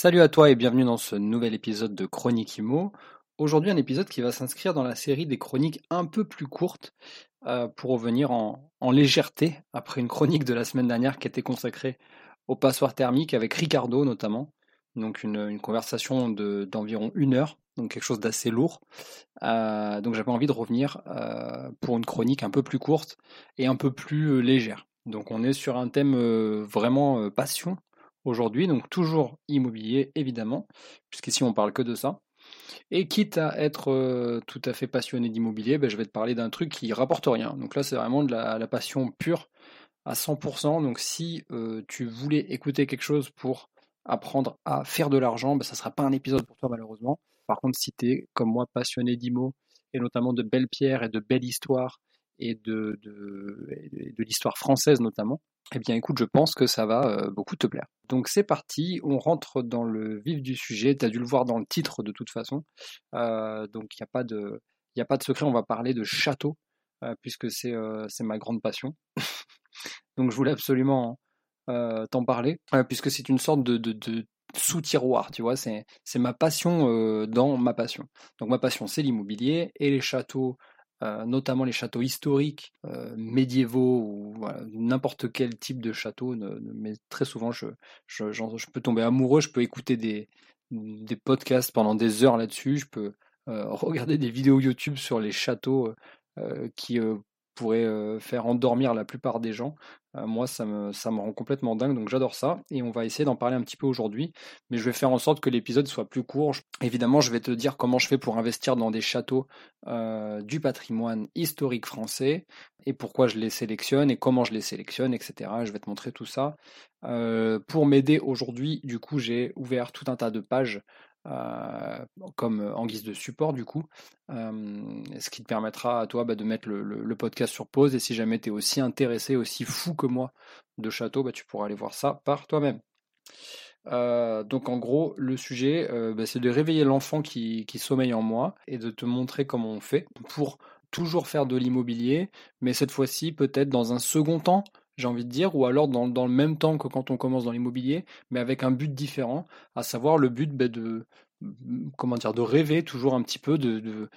Salut à toi et bienvenue dans ce nouvel épisode de Chronique Imo. Aujourd'hui un épisode qui va s'inscrire dans la série des chroniques un peu plus courtes euh, pour revenir en, légèreté après une chronique de la semaine dernière qui était consacrée au passoire thermique avec Ricardo notamment. Donc une, conversation d'environ une heure, donc quelque chose d'assez lourd. Euh, donc j'avais envie de revenir euh, pour une chronique un peu plus courte et un peu plus légère. Donc on est sur un thème vraiment passion aujourd'hui, donc toujours immobilier évidemment, puisqu'ici on parle que de ça. Et quitte à être euh, tout à fait passionné d'immobilier, ben, je vais te parler d'un truc qui rapporte rien. Donc là c'est vraiment de la, passion pure à 100%. Donc si euh, tu voulais écouter quelque chose pour apprendre à faire de l'argent, ben, ça ne sera pas un épisode pour toi malheureusement. Par contre si tu es comme moi passionné d'immo, et notamment de belles pierres et de belles histoires, et de l'histoire française notamment, eh bien écoute, je pense que ça va euh, beaucoup te plaire. Donc c'est parti, on rentre dans le vif du sujet, tu as dû le voir dans le titre de toute façon, euh, donc il n'y a, pas de, secret, on va parler de château, euh, puisque c'est ma grande passion. donc je voulais absolument t'en parler, puisque c'est une sorte de, de, sous-tiroir, tu vois, c'est ma passion dans ma passion. Donc ma passion c'est l'immobilier et les châteaux euh, notamment les châteaux historiques, euh, médiévaux ou n'importe quel type de château. mais très souvent, je, je, peux tomber amoureux, je peux écouter des, podcasts pendant des heures là-dessus, je peux euh, regarder des vidéos YouTube sur les châteaux qui pourraient faire endormir la plupart des gens. Euh, moi, ça me, rend complètement dingue, donc j'adore ça. Et on va essayer d'en parler un petit peu aujourd'hui. Mais je vais faire en sorte que l'épisode soit plus court. Évidemment, je vais te dire comment je fais pour investir dans des châteaux euh, du patrimoine historique français et pourquoi je les sélectionne et comment je les sélectionne, etc. Je vais te montrer tout ça. Euh, pour m'aider aujourd'hui, du coup, j'ai ouvert tout un tas de pages euh, comme en guise de support du coup, euh, ce qui te permettra à toi bah, de mettre le, podcast sur pause et si jamais tu es aussi intéressé, aussi fou que moi de château, bah, tu pourras aller voir ça par toi-même. Euh, donc en gros, le sujet, bah, c'est de réveiller l'enfant qui, sommeille en moi et de te montrer comment on fait pour toujours faire de l'immobilier, mais cette fois-ci peut-être dans un second temps, j'ai envie de dire, ou alors dans, le même temps que quand on commence dans l'immobilier, mais avec un but différent, à savoir le but ben, de comment dire de rêver toujours un petit peu de,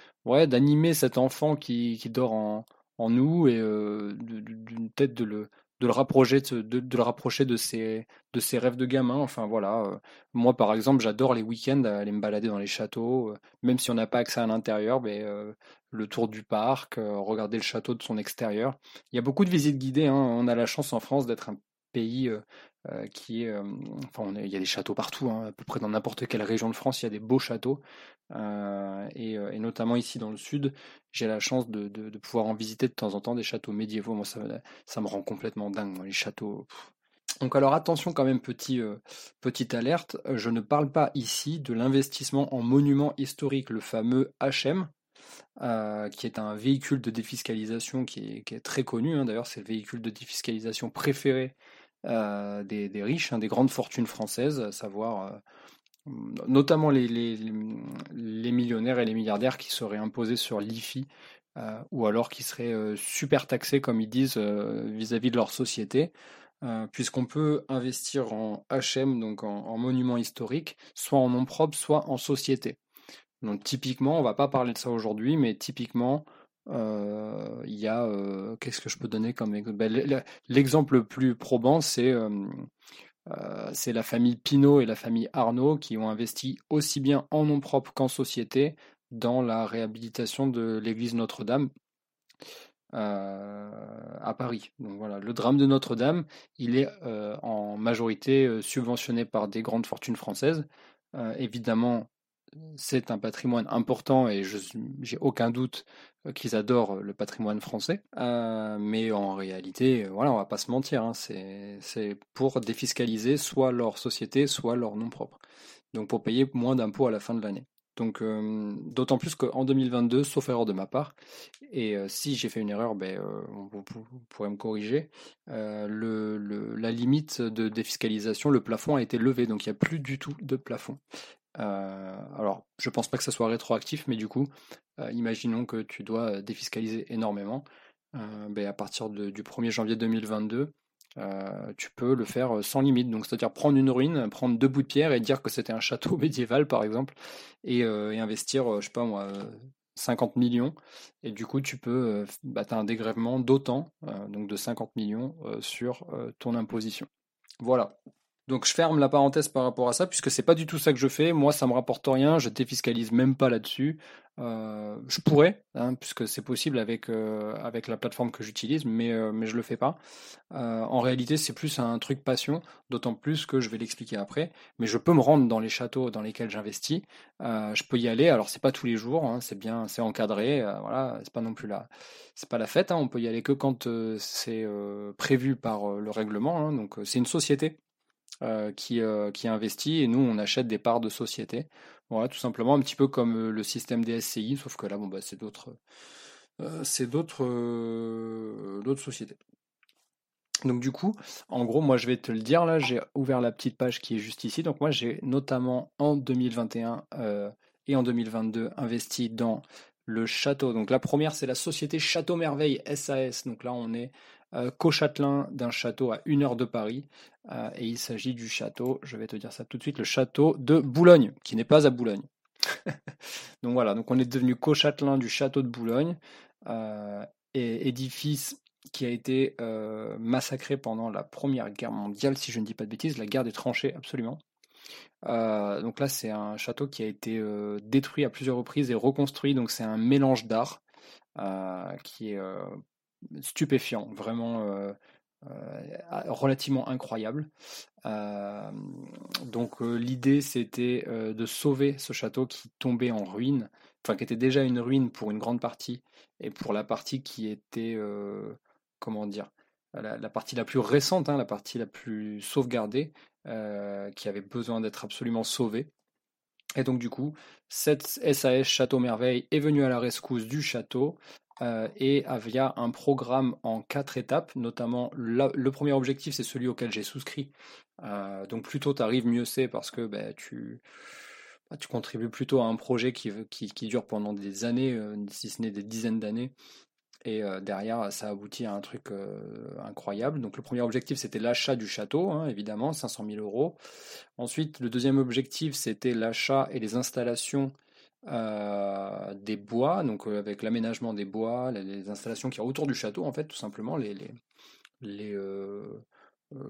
d'animer cet enfant qui, dort en, nous et euh, d'une tête de le de le rapprocher de, le rapprocher de ses de ses rêves de gamin enfin voilà euh. moi par exemple j'adore les week-ends aller me balader dans les châteaux euh, même si on n'a pas accès à l'intérieur mais euh, le tour du parc regarder le château de son extérieur il y a beaucoup de visites guidées hein. on a la chance en France d'être un pays qui est enfin il y a des châteaux partout hein. à peu près dans n'importe quelle région de France il y a des beaux châteaux et, notamment ici dans le sud j'ai la chance de, pouvoir en visiter de temps en temps des châteaux médiévaux moi ça, ça me rend complètement dingue les châteaux donc alors attention quand même petit, petite alerte je ne parle pas ici de l'investissement en monuments historiques le fameux HM qui est un véhicule de défiscalisation qui est, très connu. Hein. D'ailleurs, c'est le véhicule de défiscalisation préféré euh, des, riches, hein, des grandes fortunes françaises, à savoir euh, notamment les, millionnaires et les milliardaires qui seraient imposés sur l'IFI euh, ou alors qui seraient super taxés, comme ils disent, vis-à-vis de leur société. puisqu'on peut investir en HM, donc en, en monument historique, soit en nom propre, soit en société. Donc typiquement, on va pas parler de ça aujourd'hui, mais typiquement, euh, il y a, euh, qu'est-ce que je peux donner comme exemple ben, L'exemple le plus probant, c'est euh, c'est la famille Pinault et la famille Arnaud qui ont investi aussi bien en nom propre qu'en société dans la réhabilitation de l'église Notre-Dame à Paris. Donc voilà, le drame de Notre-Dame, il est en majorité subventionné par des grandes fortunes françaises. évidemment, c'est un patrimoine important et j'ai aucun doute euh, qu'ils adorent le patrimoine français. Euh, mais en réalité, euh, voilà, on va pas se mentir, hein, c'est pour défiscaliser soit leur société, soit leur nom propre. Donc pour payer moins d'impôts à la fin de l'année. Donc, d'autant plus qu'en 2022, sauf erreur de ma part, et si j'ai fait une erreur, ben, vous, pourrez me corriger, la limite de défiscalisation, le plafond a été levé, donc il n'y a plus du tout de plafond. Alors, je pense pas que ça soit rétroactif, mais du coup, imaginons que tu dois défiscaliser énormément. Ben, à partir du 1er janvier 2022, euh, tu peux le faire euh, sans limite. Donc, c'est-à-dire prendre une ruine, prendre deux bouts de pierre et dire que c'était un château médiéval, par exemple, et, euh, investir, je sais pas moi, 50 millions. Et du coup, tu peux, bah, as un dégrèvement d'autant, donc de 50 millions sur ton imposition. Voilà. Donc je ferme la parenthèse par rapport à ça, puisque c'est pas du tout ça que je fais. Moi, ça me rapporte rien, je défiscalise même pas là-dessus. Euh, je pourrais, hein, puisque c'est possible avec, euh, avec la plateforme que j'utilise, mais, euh, mais je le fais pas. en réalité, c'est plus un truc passion, d'autant plus que je vais l'expliquer après. Mais je peux me rendre dans les châteaux dans lesquels j'investis. je peux y aller. Alors c'est pas tous les jours, hein, c'est bien, c'est encadré. voilà, c'est pas non plus la, c'est pas la fête. Hein, on peut y aller que quand c'est prévu par le règlement. donc c'est une société euh, qui, euh, qui investit et nous on achète des parts de société. Voilà, tout simplement un petit peu comme euh, le système des SCI, sauf que là bon bah c'est d'autres d'autres sociétés. Donc du coup, en gros, moi je vais te le dire là, j'ai ouvert la petite page qui est juste ici. Donc moi j'ai notamment en 2021 et en 2022 investi dans le château. Donc la première c'est la société Château Merveille SAS. Donc là on est euh, co-châtelain d'un château à une heure de Paris. Euh, et il s'agit du château, je vais te dire ça tout de suite, le château de Boulogne, qui n'est pas à Boulogne. donc voilà, donc on est devenu co-châtelain du château de Boulogne, euh, et édifice qui a été massacré pendant la Première Guerre mondiale, si je ne dis pas de bêtises, la guerre des tranchées, absolument. donc là, c'est un château qui a été détruit à plusieurs reprises et reconstruit, donc c'est un mélange d'art qui est stupéfiant, vraiment euh, euh, relativement incroyable. Donc l'idée c'était de sauver ce château qui tombait en ruine, enfin qui était déjà une ruine pour une grande partie, et pour la partie qui était, comment dire, la, partie la plus récente, hein, la partie la plus sauvegardée, qui avait besoin d'être absolument sauvée. Et donc du coup, cette SAS Château Merveille est venue à la rescousse du château euh, et via un programme en quatre étapes, notamment le premier objectif, c'est celui auquel j'ai souscrit. Euh, donc plus tôt tu arrives, mieux c'est parce que ben, tu, bah, tu contribues plutôt à un projet qui, qui, dure pendant des années, euh, si ce n'est des dizaines d'années. Et derrière, ça aboutit à un truc incroyable. Donc le premier objectif, c'était l'achat du château, hein, évidemment, 500 000 euros. Ensuite, le deuxième objectif, c'était l'achat et les installations euh, des bois, donc euh, avec l'aménagement des bois, les, installations qui y autour du château, en fait, tout simplement, les, les, euh,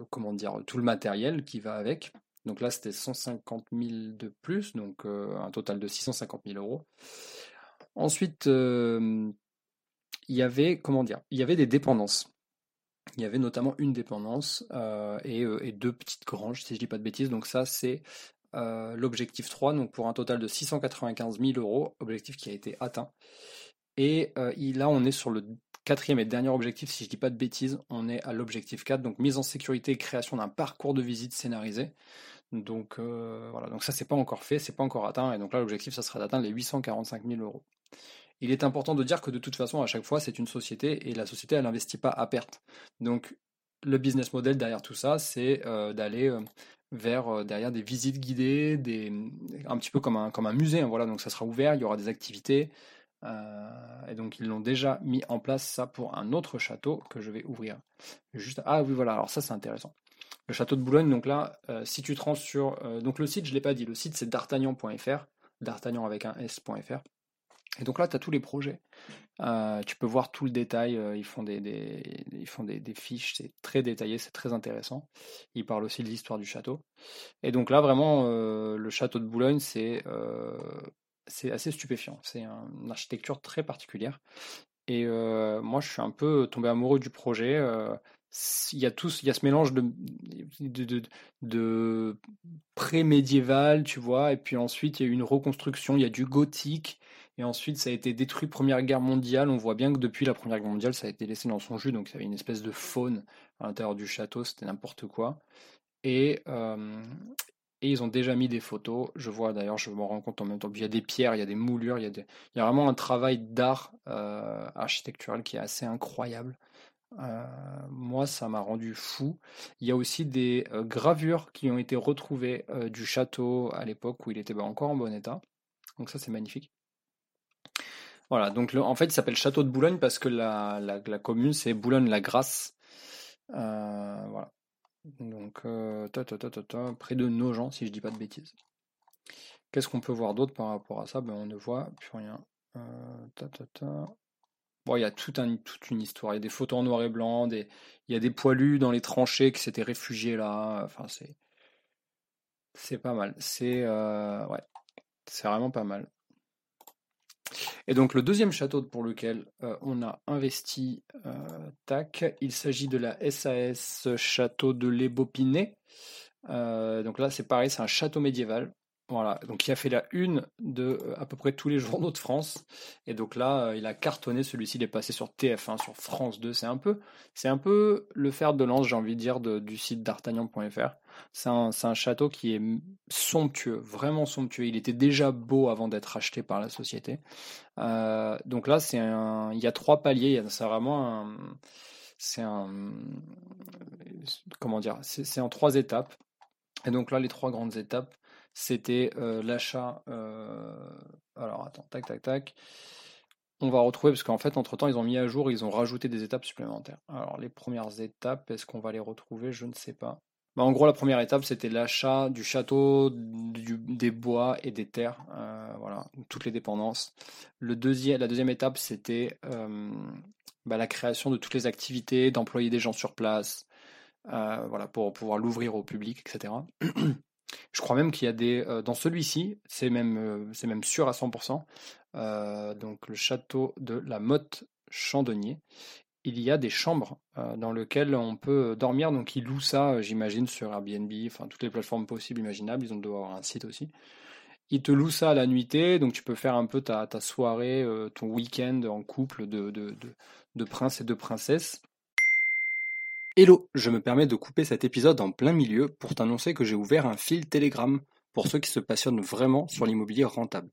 comment dire, tout le matériel qui va avec. Donc là, c'était 150 000 de plus, donc un total de 650 000 euros. Ensuite, il y avait, comment dire, il y avait des dépendances. Il y avait notamment une dépendance et, et, deux petites granges, si je dis pas de bêtises. Donc ça, c'est euh, l'objectif 3, donc pour un total de 695 000 euros, objectif qui a été atteint. Et euh, là, on est sur le quatrième et dernier objectif, si je ne dis pas de bêtises, on est à l'objectif 4, donc mise en sécurité et création d'un parcours de visite scénarisé. Donc euh, voilà, donc ça c'est pas encore fait, c'est pas encore atteint, et donc là l'objectif ça sera d'atteindre les 845 000 euros. Il est important de dire que de toute façon à chaque fois c'est une société et la société elle n'investit pas à perte. Donc le business model derrière tout ça c'est d'aller vers euh, derrière des visites guidées, un petit peu comme un, musée. Hein, voilà, donc ça sera ouvert, il y aura des activités. Euh, et donc ils l'ont déjà mis en place ça pour un autre château que je vais ouvrir. Juste ah oui voilà alors ça c'est intéressant. Le château de Boulogne donc là euh, si tu te rends sur donc le site je l'ai pas dit le site c'est d'artagnan.fr d'artagnan avec un s.fr et donc là tu as tous les projets euh, tu peux voir tout le détail, euh, ils font des, ils font des, fiches, c'est très détaillé, c'est très intéressant. Ils parlent aussi de l'histoire du château. Et donc là, vraiment, euh, le château de Boulogne, c'est c'est assez stupéfiant. C'est une architecture très particulière. Et moi, je suis un peu tombé amoureux du projet. il y a tous, il y a ce mélange de, de, de, de pré-médiéval, tu vois, et puis ensuite il y a une reconstruction, il y a du gothique, et ensuite, ça a été détruit Première Guerre mondiale. On voit bien que depuis la Première Guerre mondiale, ça a été laissé dans son jus. Donc, il y avait une espèce de faune à l'intérieur du château. C'était n'importe quoi. Et, euh, ils ont déjà mis des photos. Je vois d'ailleurs, je me rends compte en même temps. Il y a des pierres, il y a des moulures, il y a, vraiment un travail d'art euh, architectural qui est assez incroyable. Euh, moi, ça m'a rendu fou. Il y a aussi des gravures qui ont été retrouvées du château à l'époque où il était bah, encore en bon état. Donc ça, c'est magnifique. Voilà, donc en fait, il s'appelle Château de Boulogne parce que la, la commune, c'est Boulogne-la-Grasse. voilà. Donc, euh, près de Nogent, si je dis pas de bêtises. Qu'est-ce qu'on peut voir d'autre par rapport à ça? Ben, On ne voit plus rien. Euh, bon, il y a toute une histoire. Il y a des photos en noir et blanc, il y a des poilus dans les tranchées qui s'étaient réfugiés là. Enfin, c'est, c'est pas mal. C'est, euh, ouais, c'est vraiment pas mal. Et donc le deuxième château pour lequel euh, on a investi euh, TAC, il s'agit de la SAS Château de l'Ébopinay. Euh, donc là c'est pareil, c'est un château médiéval. Voilà, donc il a fait la une de à peu près tous les journaux de France. Et donc là, il a cartonné, celui-ci il est passé sur TF1, sur France 2. C'est un peu, c'est un peu le fer de lance, j'ai envie de dire, du site d'artagnan.fr. C'est un, château qui est somptueux, vraiment somptueux. Il était déjà beau avant d'être acheté par la société. Euh, donc là, c'est il y a trois paliers. C'est vraiment un, c'est un, comment dire, c'est en trois étapes. Et donc là, les trois grandes étapes, c'était euh, l'achat. Euh, alors attends, tac, tac, tac. On va retrouver, parce qu'en fait, entre-temps, ils ont mis à jour, ils ont rajouté des étapes supplémentaires. Alors, les premières étapes, est-ce qu'on va les retrouver? Je ne sais pas. Bah, en gros, la première étape, c'était l'achat du château, des bois et des terres, euh, voilà, toutes les dépendances. La deuxième étape, c'était bah, la création de toutes les activités, d'employer des gens sur place, pour pouvoir l'ouvrir au public, etc. Je crois même qu'il y a des, dans celui-ci, c'est même, même sûr à 100%. donc le château de la Motte Chandonnier il y a des chambres euh, dans lesquelles on peut dormir. Donc ils louent ça, euh, j'imagine, sur Airbnb, enfin toutes les plateformes possibles, imaginables. Ils ont dû avoir un site aussi. Ils te louent ça à la nuitée, donc tu peux faire un peu ta, soirée, euh, ton week-end en couple de, de, de, et de princesse. Hello, je me permets de couper cet épisode en plein milieu pour t'annoncer que j'ai ouvert un fil Telegram pour ceux qui se passionnent vraiment sur l'immobilier rentable.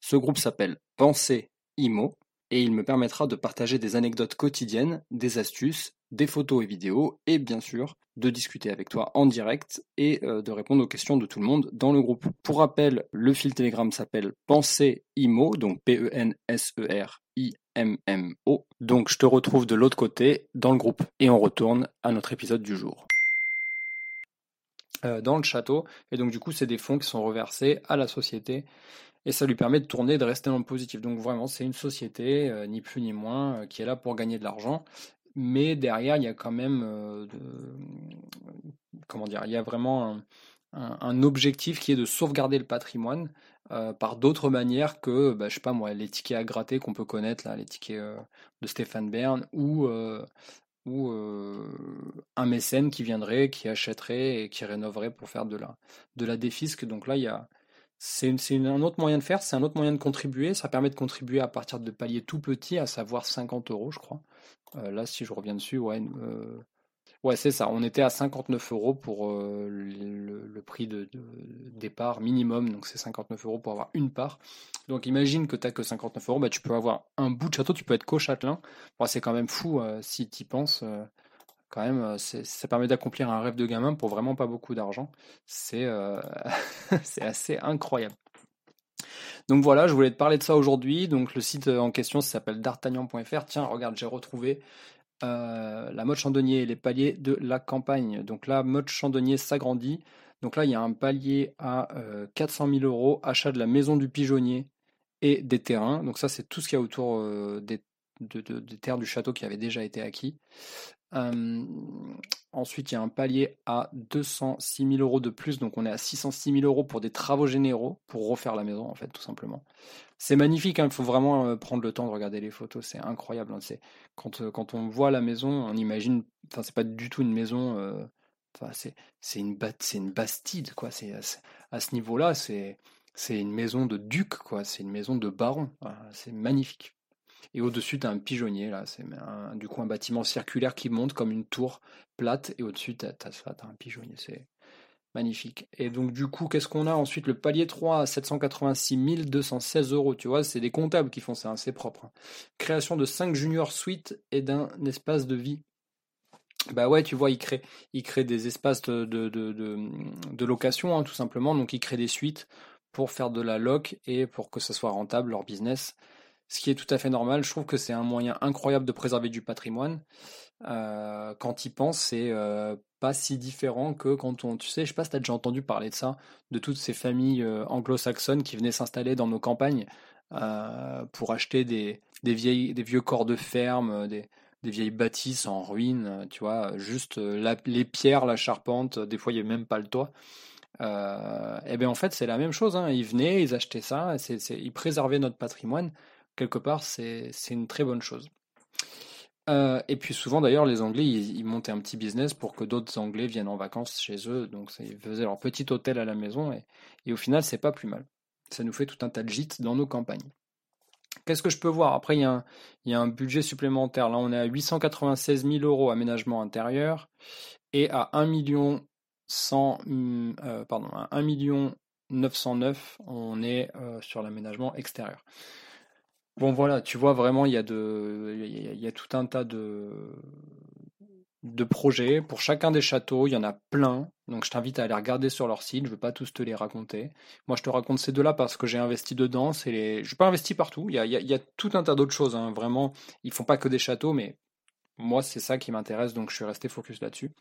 Ce groupe s'appelle Pensée Imo et il me permettra de partager des anecdotes quotidiennes, des astuces, des photos et vidéos, et bien sûr de discuter avec toi en direct et euh, de répondre aux questions de tout le monde dans le groupe. Pour rappel, le fil Telegram s'appelle Pensée IMO, donc P-E-N-S-E-R-I-M-M-O. Donc je te retrouve de l'autre côté dans le groupe et on retourne à notre épisode du jour. Euh, dans le château, et donc du coup c'est des fonds qui sont reversés à la société et ça lui permet de tourner de rester dans positif. Donc vraiment, c'est une société, euh, ni plus ni moins, euh, qui est là pour gagner de l'argent. Mais derrière, il y a quand même, comment dire, il y a vraiment un, objectif qui est de sauvegarder le patrimoine par d'autres manières que, bah, je sais pas moi, les tickets à gratter qu'on peut connaître, là, les tickets de Stéphane Bern, ou, ou un mécène qui viendrait, qui achèterait et qui rénoverait pour faire de la, de défisque. Donc là, c'est un autre moyen de faire, c'est un autre moyen de contribuer. Ça permet de contribuer à partir de paliers tout petits, à savoir 50 euros, je crois. Euh, là, si je reviens dessus, ouais, euh, ouais c'est ça. On était à 59 euros pour euh, le, prix de, départ minimum, donc c'est 59 euros pour avoir une part. Donc imagine que tu n'as que 59 euros, bah, tu peux avoir un bout de château, tu peux être co-châtelain. c'est quand même fou si tu y penses quand même, euh, ça permet d'accomplir un rêve de gamin pour vraiment pas beaucoup d'argent. C'est euh, assez incroyable. Donc voilà, je voulais te parler de ça aujourd'hui. Donc le site en question s'appelle d'artagnan.fr. Tiens, regarde, j'ai retrouvé euh, la mode chandonnier et les paliers de la campagne. Donc là, mode chandonnier s'agrandit. Donc là, il y a un palier à 400 000 euros, achat de la maison du pigeonnier et des terrains. Donc ça, c'est tout ce qu'il y a autour des, des terres du château qui avaient déjà été acquis ensuite, il y a un palier à 206 000 euros de plus, donc on est à 606 000 euros pour des travaux généraux, pour refaire la maison, en fait, tout simplement. C'est magnifique, hein, il faut vraiment prendre le temps de regarder les photos, c'est incroyable. Hein, quand, quand on voit la maison, on imagine, enfin, c'est pas du tout une maison, c'est, c'est, une, c'est une bastide, quoi. C'est, à ce niveau-là, c'est, c'est une maison de duc, quoi. C'est une maison de baron. c'est magnifique. Et au-dessus, tu as un pigeonnier, là. C'est du coup un bâtiment circulaire qui monte comme une tour plate. Et au-dessus, tu as, un pigeonnier. C'est Magnifique. Et donc, du coup, qu'est-ce qu'on a ensuite? Le palier 3 à 786 216 euros. Tu vois, c'est des comptables qui font ça, hein, c'est propre. Hein. Création de 5 junior suites et d'un espace de vie. Bah ouais, tu vois, il crée, il crée des espaces de, de, de, location, hein, tout simplement. Donc, il crée des suites pour faire de la loc et pour que ça soit rentable, leur business. Ce qui est tout à fait normal. Je trouve que c'est un moyen incroyable de préserver du patrimoine. Euh, quand il pense, c'est euh, pas si différent que quand on, tu sais, je sais pas si tu as déjà entendu parler de ça, de toutes ces familles euh, anglo-saxonnes qui venaient s'installer dans nos campagnes pour acheter des, vieux corps de ferme, des, vieilles bâtisses en ruine, tu vois, juste les pierres, la charpente, des fois il n'y avait même pas le toit. et bien en fait c'est la même chose, hein. ils venaient, ils achetaient ça, ils préservaient notre patrimoine, quelque part c'est une très bonne chose. Euh, et puis souvent d'ailleurs, les Anglais, ils, montaient un petit business pour que d'autres Anglais viennent en vacances chez eux. Donc ils faisaient leur petit hôtel à la maison et, au final, c'est pas plus mal. Ça nous fait tout un tas de gîtes dans nos campagnes. Qu'est-ce que je peux voir? Après, il y, a un, budget supplémentaire. Là, on est à 896 000 euros aménagement intérieur et à 1 million 100, euh, pardon, à 1 million 909, on est euh, sur l'aménagement extérieur. Bon voilà, tu vois vraiment il y a de il y a, tout un tas de de projets pour chacun des châteaux, il y en a plein. Donc je t'invite à aller regarder sur leur site, je ne vais pas tous te les raconter. Moi je te raconte ces deux-là parce que j'ai investi dedans, c'est je n'ai pas investi partout, il y a, il y a, tout un tas d'autres choses hein. vraiment, ils font pas que des châteaux mais moi c'est ça qui m'intéresse donc je suis resté focus là-dessus.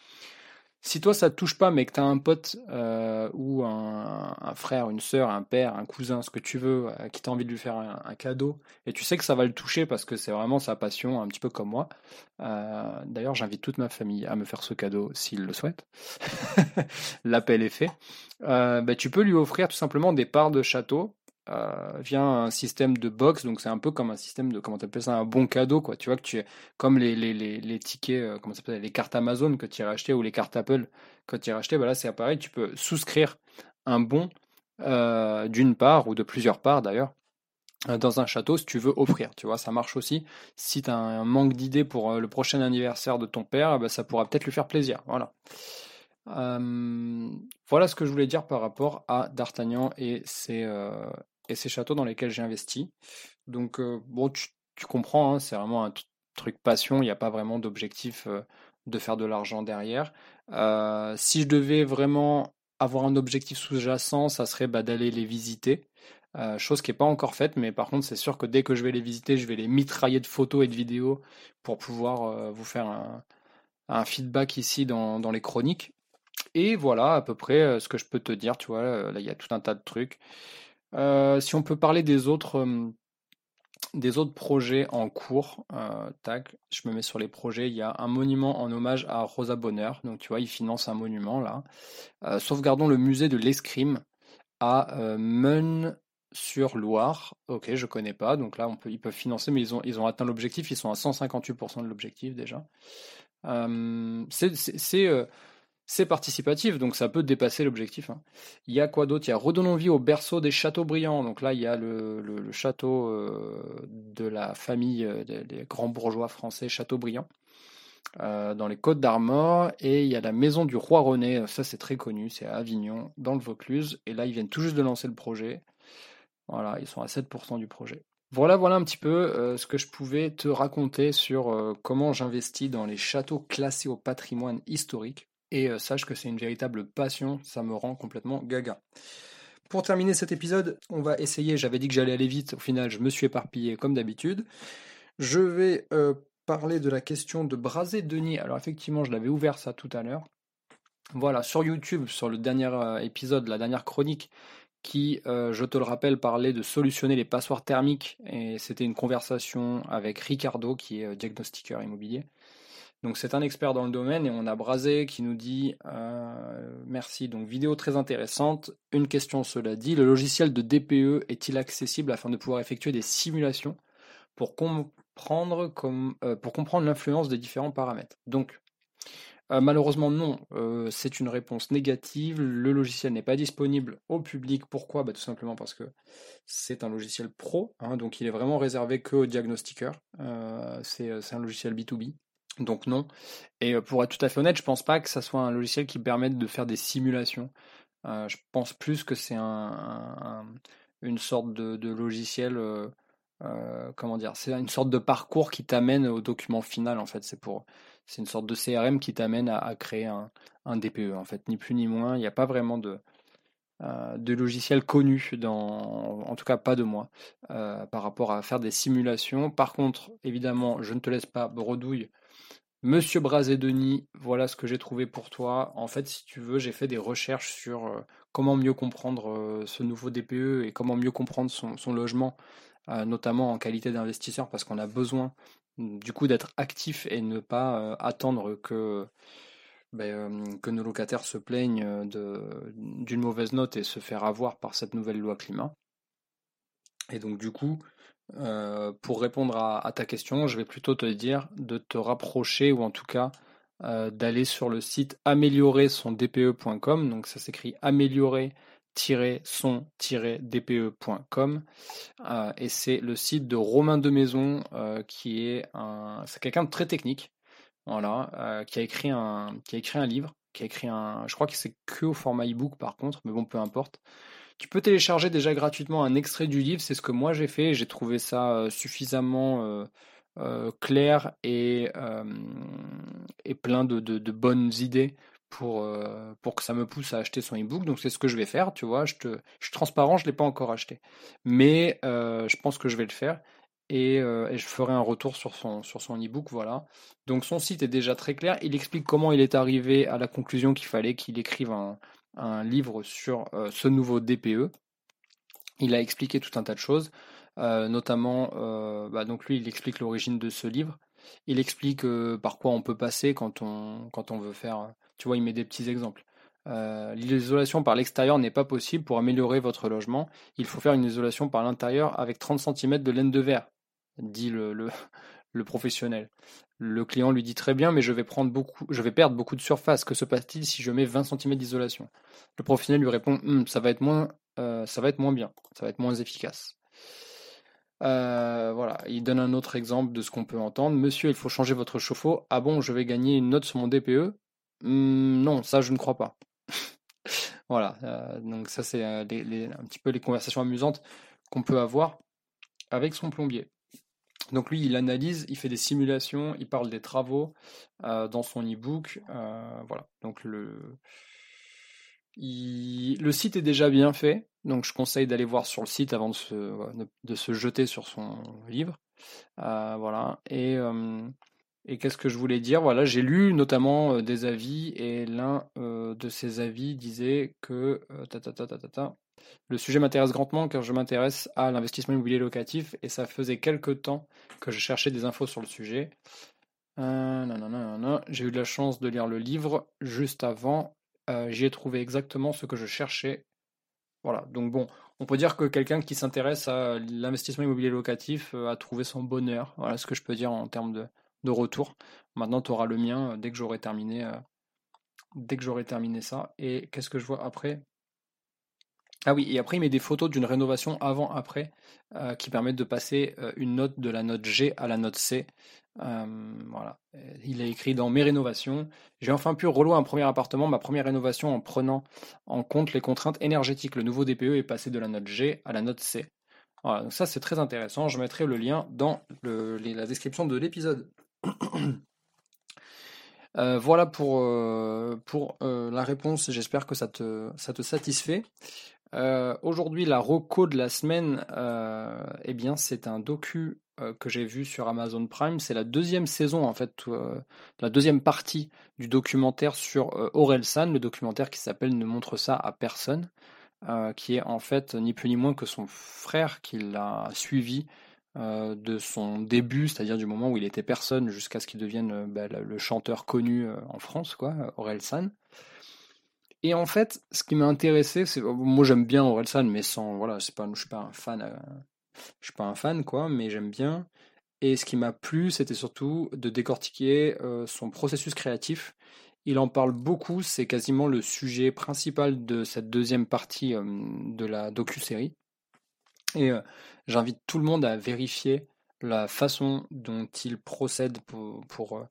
Si toi ça te touche pas, mais que tu as un pote euh, ou un, frère, une sœur, un père, un cousin, ce que tu veux, euh, qui t'a envie de lui faire un, cadeau, et tu sais que ça va le toucher parce que c'est vraiment sa passion, un petit peu comme moi. Euh, d'ailleurs, j'invite toute ma famille à me faire ce cadeau s'ils le souhaitent. L'appel est fait. Bah, tu peux lui offrir tout simplement des parts de château euh, via un système de box, donc c'est un peu comme un système de, comment t'appelles ça, un bon cadeau, quoi. Tu vois que tu es, comme les, les, les, tickets, euh, comment ça les cartes Amazon que tu as racheté ou les cartes Apple que tu as racheté, bah là c'est pareil, tu peux souscrire un bon euh, d'une part ou de plusieurs parts d'ailleurs dans un château si tu veux offrir, tu vois, ça marche aussi. Si tu as un manque d'idées pour le prochain anniversaire de ton père, bah, ça pourra peut-être lui faire plaisir, voilà. voilà ce que je voulais dire par rapport à D'Artagnan et ses, et ces châteaux dans lesquels j'ai investi. Donc, euh, bon, tu, comprends, hein, c'est vraiment un truc passion, il n'y a pas vraiment d'objectif euh, de faire de l'argent derrière. Euh, si je devais vraiment avoir un objectif sous-jacent, ça serait bah, d'aller les visiter. chose qui n'est pas encore faite, mais par contre, c'est sûr que dès que je vais les visiter, je vais les mitrailler de photos et de vidéos pour pouvoir vous faire un, feedback ici dans, dans, les chroniques. Et voilà à peu près ce que je peux te dire, tu vois, là il y a tout un tas de trucs. Euh, si on peut parler des autres, des autres projets en cours, euh, tac, je me mets sur les projets. Il y a un monument en hommage à Rosa Bonheur. Donc tu vois, ils financent un monument là. Euh, sauvegardons le musée de l'escrime à Meun sur Loire. Ok, je connais pas. Donc là, ils peuvent financer, mais ils ont, ils ont atteint l'objectif. Ils sont à 158% de l'objectif déjà. c'est c'est participatif, donc ça peut dépasser l'objectif. Hein. Il y a quoi d'autre? Il y a Redonnons vie au berceau des châteaux brillants. Donc là, il y a le, château euh, de la famille euh, des, grands bourgeois français, Châteaubriand, euh, dans les Côtes d'Armor. Et il y a la maison du roi René. Ça, c'est très connu. C'est à Avignon, dans le Vaucluse. Et là, ils viennent tout juste de lancer le projet. Voilà, ils sont à 7% du projet. Voilà, voilà un petit peu ce que je pouvais te raconter sur comment j'investis dans les châteaux classés au patrimoine historique. Et euh, sache que c'est une véritable passion, ça me rend complètement gaga. Pour terminer cet épisode, on va essayer, j'avais dit que j'allais aller vite, au final je me suis éparpillé comme d'habitude. Je vais euh, parler de la question de Brasé Denis. Alors effectivement, je l'avais ouvert ça tout à l'heure. Voilà, sur YouTube, sur le dernier euh, épisode, la dernière chronique, qui, je te le rappelle, parlait de solutionner les passoires thermiques. Et c'était une conversation avec Ricardo, qui est diagnostiqueur immobilier. Donc c'est un expert dans le domaine et on a Brasé qui nous dit euh, merci. Donc vidéo très intéressante. Une question cela dit, le logiciel de DPE est-il accessible afin de pouvoir effectuer des simulations pour comprendre euh, l'influence des différents paramètres? Donc euh, malheureusement non, c'est une réponse négative. Le logiciel n'est pas disponible au public. Pourquoi? Bah, Tout simplement parce que c'est un logiciel pro, hein, donc il est vraiment réservé que aux diagnostiqueurs. c'est un logiciel B2B. Donc non. Et pour être tout à fait honnête, je pense pas que ça soit un logiciel qui permette de faire des simulations. je pense plus que c'est un, une sorte de, logiciel. comment dire C'est une sorte de parcours qui t'amène au document final en fait. C'est pour c'est une sorte de CRM qui t'amène à, créer un, un, DPE en fait, ni plus ni moins. Il n'y a pas vraiment de de logiciel connu dans, en tout cas pas de moi, par rapport à faire des simulations. Par contre, évidemment, je ne te laisse pas bredouille Monsieur Brazé-Denis, voilà ce que j'ai trouvé pour toi. En fait, si tu veux, j'ai fait des recherches sur euh, comment mieux comprendre euh, ce nouveau DPE et comment mieux comprendre son, logement, euh, notamment en qualité d'investisseur, parce qu'on a besoin du coup d'être actif et ne pas attendre ben, que nos locataires se plaignent d'une mauvaise note et se faire avoir par cette nouvelle loi climat. Et donc du coup, euh, pour répondre à, ta question, je vais plutôt te dire de te rapprocher ou en tout cas euh, d'aller sur le site améliorer-son-dpe.com. Donc ça s'écrit améliorer-son-dpe.com euh, et c'est le site de Romain de Maison qui est un, c'est quelqu'un de très technique, voilà, qui a écrit un, qui a écrit un livre, qui a écrit un, je crois que c'est que au format ebook par contre, mais bon peu importe. Tu peux télécharger déjà gratuitement un extrait du livre, c'est ce que moi j'ai fait, j'ai trouvé ça euh, suffisamment euh, euh, clair et, et plein de, bonnes idées pour, pour que ça me pousse à acheter son e-book. Donc c'est ce que je vais faire, tu vois, je, je suis transparent, je ne l'ai pas encore acheté. Mais je pense que je vais le faire. Et, et, je ferai un retour sur son, sur son e-book. Voilà. Donc son site est déjà très clair. Il explique comment il est arrivé à la conclusion qu'il fallait qu'il écrive un, un livre sur euh, ce nouveau DPE. Il a expliqué tout un tas de choses, euh, notamment, euh, bah, donc lui, il explique l'origine de ce livre. Il explique par quoi on peut passer quand on, quand on veut faire. Tu vois, il met des petits exemples. L'isolation par l'extérieur n'est pas possible pour améliorer votre logement. Il faut faire une isolation par l'intérieur avec 30 cm de laine de verre, dit le, le professionnel. Le client lui dit très bien, mais je vais, prendre beaucoup, je vais perdre beaucoup de surface. Que se passe-t-il si je mets 20 cm d'isolation? Le professionnel lui répond hum, ça, va être moins, euh, ça va être moins bien, ça va être moins efficace. Euh, voilà, il donne un autre exemple de ce qu'on peut entendre. Monsieur, il faut changer votre chauffe-eau. Ah bon, je vais gagner une note sur mon DPE hum, Non, ça je ne crois pas. voilà, euh, donc ça c'est un petit peu les conversations amusantes qu'on peut avoir avec son plombier. Donc lui, il analyse, il fait des simulations, il parle des travaux euh, dans son e-book. Euh, voilà. Donc le, le site est déjà bien fait. Donc je conseille d'aller voir sur le site avant de se, jeter sur son livre. Euh, voilà. Et, qu'est-ce que je voulais dire? Voilà, j'ai lu notamment des avis et l'un de ces avis disait que ta, ta, ta, le sujet m'intéresse grandement car je m'intéresse à l'investissement immobilier locatif et ça faisait quelques temps que je cherchais des infos sur le sujet. Euh, J'ai eu de la chance de lire le livre juste avant. Euh, j'y ai trouvé exactement ce que je cherchais. Voilà, donc bon, on peut dire que quelqu'un qui s'intéresse à l'investissement immobilier locatif euh, a trouvé son bonheur. Voilà ce que je peux dire en termes de, retour. Maintenant, tu auras le mien dès que j'aurai terminé, dès que j'aurai terminé ça. Et qu'est-ce que je vois après? Ah oui, et après il met des photos d'une rénovation avant-après euh, qui permettent de passer euh, une note de la note G à la note C. Euh, voilà. Il a écrit dans mes rénovations, j'ai enfin pu relouer un premier appartement, ma première rénovation en prenant en compte les contraintes énergétiques. Le nouveau DPE est passé de la note G à la note C. Voilà, donc ça c'est très intéressant. Je mettrai le lien dans la description de l'épisode. voilà pour, la réponse. J'espère que ça te satisfait. Euh, aujourd'hui, la reco de la semaine, euh, eh bien, c'est un docu euh, que j'ai vu sur Amazon Prime. C'est la deuxième saison, en fait, la deuxième partie du documentaire sur Aurel San, le documentaire qui s'appelle Ne montre ça à personne, qui est en fait ni plus ni moins que son frère qui l'a suivi de son début, c'est-à-dire du moment où il était personne jusqu'à ce qu'il devienne bah, le chanteur connu en France, quoi, Aurel San. Et en fait, ce qui m'a intéressé, c'est moi j'aime bien Orelsan, mais sans voilà, c'est pas, je suis pas un fan, euh, je suis pas un fan quoi, mais j'aime bien. Et ce qui m'a plu, c'était surtout de décortiquer euh, son processus créatif. Il en parle beaucoup, c'est quasiment le sujet principal de cette deuxième partie euh, de la docu-série. Et j'invite tout le monde à vérifier la façon dont il procède pour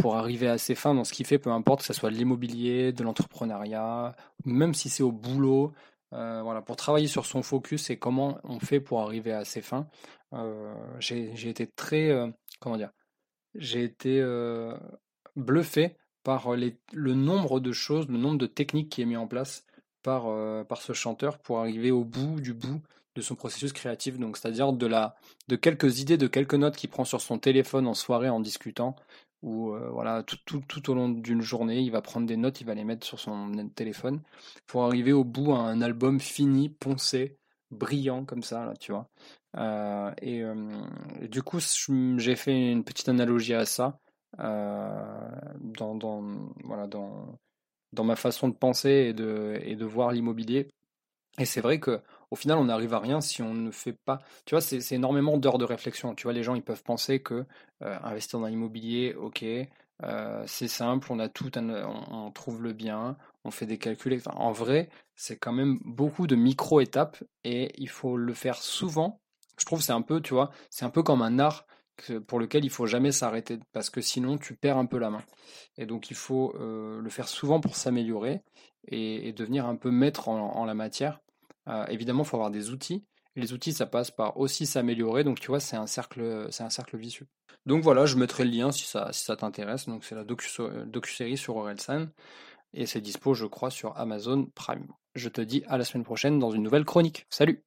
pour arriver à ses fins dans ce qu'il fait, peu importe que ce soit de l'immobilier, de l'entrepreneuriat, même si c'est au boulot. Euh, voilà, pour travailler sur son focus et comment on fait pour arriver à ses fins. Euh, j'ai été très, euh, comment dire, j'ai été bluffé par le nombre de choses, le nombre de techniques qui est mis en place par, par ce chanteur pour arriver au bout du bout de son processus créatif. Donc, c'est-à-dire de, la, de quelques idées, de quelques notes qu'il prend sur son téléphone en soirée en discutant, ou voilà, tout, tout, tout, au long d'une journée, il va prendre des notes, il va les mettre sur son téléphone pour arriver au bout à un album fini, poncé, brillant comme ça, tu vois. et, du coup, j'ai fait une petite analogie à ça dans, dans, voilà, dans, dans ma façon de penser et de, et de voir l'immobilier. Et c'est vrai que au final, on n'arrive à rien si on ne fait pas. Tu vois, c'est énormément d'heures de réflexion. Tu vois, les gens, ils peuvent penser que euh, investir dans l'immobilier, ok, euh, c'est simple, on a tout, on, trouve le bien, on fait des calculs. en vrai, c'est quand même beaucoup de micro-étapes et il faut le faire souvent. Je trouve c'est un peu, tu vois, c'est un peu comme un art pour lequel il faut jamais s'arrêter parce que sinon tu perds un peu la main. Et donc il faut euh, le faire souvent pour s'améliorer et, devenir un peu maître en la matière. Euh, évidemment, il faut avoir des outils. les outils, ça passe par aussi s'améliorer. Donc, tu vois, c'est un cercle, c'est un cercle vicieux. Donc voilà, je mettrai le lien si ça, ça t'intéresse. Donc, c'est la docu-série sur Orelsan. Et c'est dispo, je crois, sur Amazon Prime. Je te dis à la semaine prochaine dans une nouvelle chronique. Salut